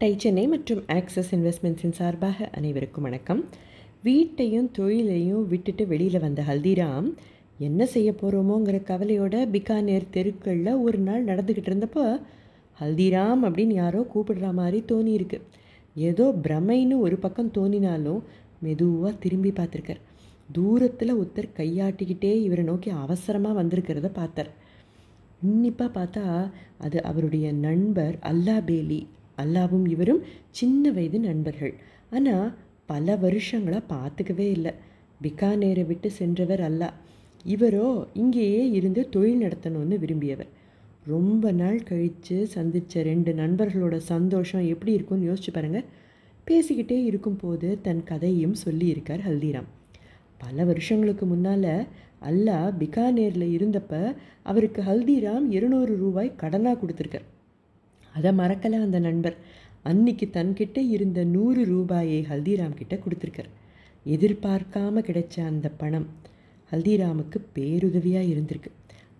Tie Chennai மற்றும் access இன்வெஸ்ட்மெண்ட்ஸின் சார்பாக அனைவருக்கும் வணக்கம். வீட்டையும் தொழிலையும் விட்டுட்டு வெளியில் வந்த ஹல்திராம் என்ன செய்ய போகிறோமோங்கிற கவலையோட பிகானேர் தெருக்களில் ஒரு நாள் நடந்துக்கிட்டு இருந்தப்போ ஹல்திராம் அப்படின்னு யாரோ கூப்பிடுற மாதிரி தோணியிருக்கு. ஏதோ பிரமைன்னு ஒரு பக்கம் தோணினாலும் மெதுவாக திரும்பி பார்த்துருக்கார். தூரத்தில் ஒருத்தர் கையாட்டிக்கிட்டே இவரை நோக்கி அவசரமாக வந்திருக்கிறத பார்த்தார். உன்னிப்பாக பார்த்தா அது அவருடைய நண்பர் அல்லா பேலி அல்லாவும் இவரும் சின்ன வயது நண்பர்கள். ஆனால் பல வருஷங்களாக பார்த்துக்கவே இல்லை. பிகானேரை விட்டு சென்றவர் அல்லா. இவரோ இங்கேயே இருந்து தொழில் நடத்தணும்னு விரும்பியவர். ரொம்ப நாள் கழித்து சந்தித்த ரெண்டு நண்பர்களோட சந்தோஷம் எப்படி இருக்கும்னு யோசிச்சு பாருங்கள் பேசிக்கிட்டே இருக்கும்போது தன் கதையும் சொல்லியிருக்கார் ஹல்திராம். பல வருஷங்களுக்கு முன்னால் அல்லா பிகானேரில் இருந்தப்ப அவருக்கு ஹல்திராம் இருநூறு ரூபாய் கடனாக கொடுத்துருக்கார். அதை மறக்கலை அந்த நண்பர். அன்னைக்கு தன்கிட்ட இருந்த நூறு ரூபாயை ஹல்திராம் கிட்ட கொடுத்துருக்கார். எதிர்பார்க்காம கிடைச்ச அந்த பணம் ஹல்திராமுக்கு பேருதவியாக இருந்திருக்கு.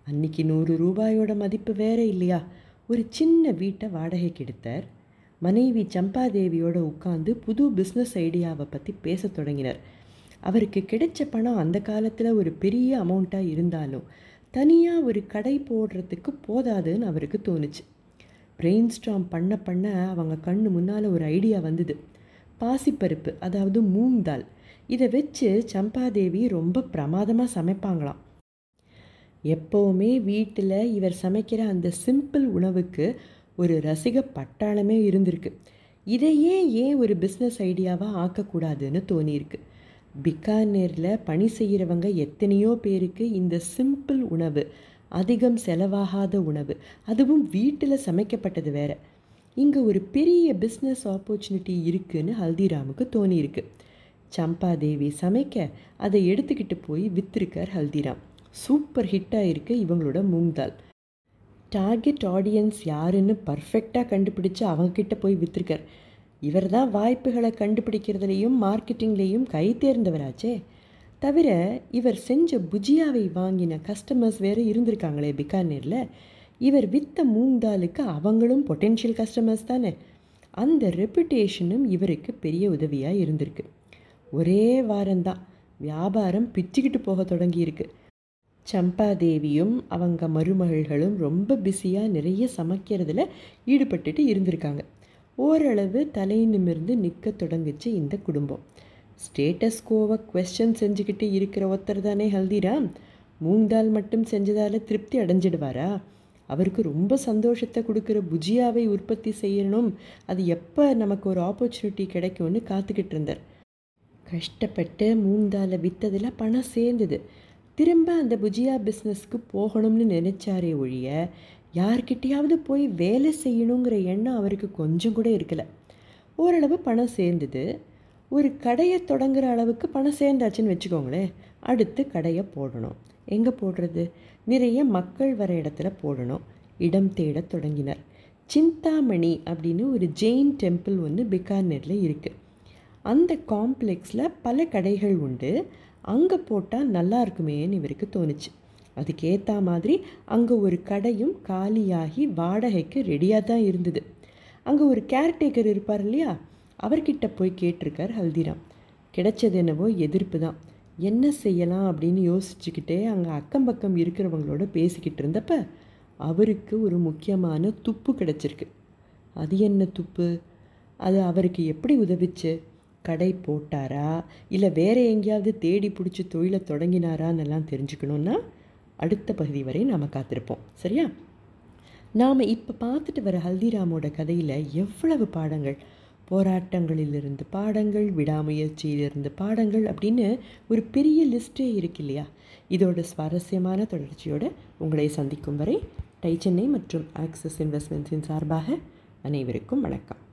அன்னைக்கு நூறு ரூபாயோட மதிப்பு வேற இல்லையா? ஒரு சின்ன வீட்டை வாடகைக்கு எடுத்தார். மனைவி சம்பாதேவியோட உட்காந்து புது பிஸ்னஸ் ஐடியாவை பற்றி பேசத் தொடங்கினார். அவருக்கு கிடைச்ச பணம் அந்த காலத்தில் ஒரு பெரிய அமௌண்ட்டாக இருந்தாலும் தனியாக ஒரு கடை போடுறதுக்கு போதாதுன்னு அவருக்கு தோணுச்சு. பிரெயின் ஸ்ட்ராம் பண்ண பண்ண அவங்க கண்ணு முன்னால் ஒரு ஐடியா வந்தது. பாசிப்பருப்பு அதாவது மூங் தால். இதை வச்சு சம்பாதேவி ரொம்ப பிரமாதமாக சமைப்பாங்களாம். எப்போவுமே வீட்டில் இவர் சமைக்கிற அந்த சிம்பிள் உணவுக்கு ஒரு ரசிக பட்டாளமே இருந்திருக்கு. இதையே ஏன் ஒரு பிஸ்னஸ் ஐடியாவாக ஆக்கக்கூடாதுன்னு தோணியிருக்கு. பிகானேரில் பணி செய்கிறவங்க எத்தனையோ பேருக்கு இந்த சிம்பிள் உணவு அதிகம் செலவாகாத உணவு. அதுவும் வீட்டில் சமைக்கப்பட்டது வேற. இங்கே ஒரு பெரிய பிஸ்னஸ் ஆப்பர்ச்சுனிட்டி இருக்குன்னு ஹல்திராமுக்கு தோணியிருக்கு. சம்பாதேவி சமைக்க அதை எடுத்துக்கிட்டு போய் விற்றுருக்கார் ஹல்திராம். சூப்பர் ஹிட்டாக இருக்க இவங்களோட மூங்தால் டார்கெட் ஆடியன்ஸ் யாருன்னு பர்ஃபெக்டாக கண்டுபிடிச்சு அவங்கக்கிட்ட போய் விற்றுருக்கார் இவர் தான் வாய்ப்புகளை கண்டுபிடிக்கிறதுலையும் மார்க்கெட்டிங்லேயும் கை தேர்ந்தவராச்சே. தவிர இவர் செஞ்ச புஜியாவை வாங்கின கஸ்டமர்ஸ் வேறு இருந்திருக்காங்களே பிகானேரில். இவர் வித்த மூங்காலுக்கு அவங்களும் பொட்டென்ஷியல் கஸ்டமர்ஸ் தானே. அந்த ரெப்புடேஷனும் இவருக்கு பெரிய உதவியாக இருந்திருக்கு. ஒரே வாரம்தான் வியாபாரம் பிச்சுக்கிட்டு போக தொடங்கியிருக்கு. சம்பாதேவியும் அவங்க மருமகள்களும் ரொம்ப பிஸியாக நிறைய சமைக்கிறதுல ஈடுபட்டுட்டு இருந்திருக்காங்க. ஓரளவு தலை நிமிர்ந்து நிற்க தொடங்குச்சு இந்த குடும்பம். ஸ்டேட்டஸ் கோவை கொஸ்டின் செஞ்சுக்கிட்டு இருக்கிற ஒருத்தர் தானே ஹல்திராம் மூங்தால் மட்டும் செஞ்சதால் திருப்தி அடைஞ்சிடுவாரா? அவருக்கு ரொம்ப சந்தோஷத்தை கொடுக்குற புஜியாவை உற்பத்தி செய்யணும். அது எப்போ நமக்கு ஒரு ஆப்பர்ச்சுனிட்டி கிடைக்கும்னு காத்துக்கிட்டு இருந்தார். கஷ்டப்பட்டு மூந்தாலை விற்றதில் பணம் சேர்ந்தது. திரும்ப அந்த புஜியா பிஸ்னஸ்க்கு போகணும்னு நினைச்சாரே ஒழிய யார்கிட்டையாவது போய் வேலை செய்யணுங்கிற எண்ணம் அவருக்கு கொஞ்சம் கூட இருக்கலை. ஓரளவு பணம் சேர்ந்தது. ஒரு கடையை தொடங்குற அளவுக்கு பணம் சேர்ந்தாச்சுன்னு வச்சுக்கோங்களேன். அடுத்து கடையை போடணும். எங்கே போடுறது? நிறைய மக்கள் வர இடத்துல போடணும். இடம் தேட தொடங்கினார். சிந்தாமணி அப்படின்னு ஒரு ஜெயின் டெம்பிள் ஒன்று பிகானேரில் இருக்குது அந்த காம்ப்ளெக்ஸில் பல கடைகள் உண்டு. அங்கே போட்டால் நல்லா இருக்குமேன்னு இவருக்கு தோணுச்சு. அதுக்கேற்ற மாதிரி அங்கே ஒரு கடையும் காலியாகி வாடகைக்கு ரெடியாக தான் இருந்தது. அங்கே ஒரு கேர்டேக்கர் இருப்பார் இல்லையா? அவர்கிட்ட போய் கேட்டிருக்கார் ஹல்திராம். கிடைச்சது என்னவோ எதிர்ப்பு தான். என்ன செய்யலாம் அப்படின்னு யோசிச்சுக்கிட்டே அங்கே அக்கம் பக்கம் இருக்கிறவங்களோட பேசிக்கிட்டு இருந்தப்ப அவருக்கு ஒரு முக்கியமான துப்பு கிடச்சிருக்கு. அது என்ன துப்பு? அது அவருக்கு எப்படி உதவிச்சு? கடை போட்டாரா? இல்லை வேறு எங்கேயாவது தேடி பிடிச்சி தொழிலை தொடங்கினாரான்னு எல்லாம் தெரிஞ்சுக்கணுன்னா அடுத்த பகுதி வரை நாம் காத்திருப்போம். சரியா? நாம் இப்போ பார்த்துட்டு வர ஹல்திராமோட கதையில் எவ்வளவு பாடங்கள் போராட்டங்களிலிருந்து பாடங்கள் விடாமுயற்சியிலிருந்து பாடங்கள் அப்படின்னு ஒரு பெரிய லிஸ்ட்டே இருக்கு இல்லையா? இதோட சுவாரஸ்யமான தொடர்ச்சியோடு உங்களை சந்திக்கும் வரை டை சென்னை மற்றும் ஆக்சிஸ் இன்வெஸ்ட்மெண்ட்ஸின் சார்பாக அனைவருக்கும் வணக்கம்.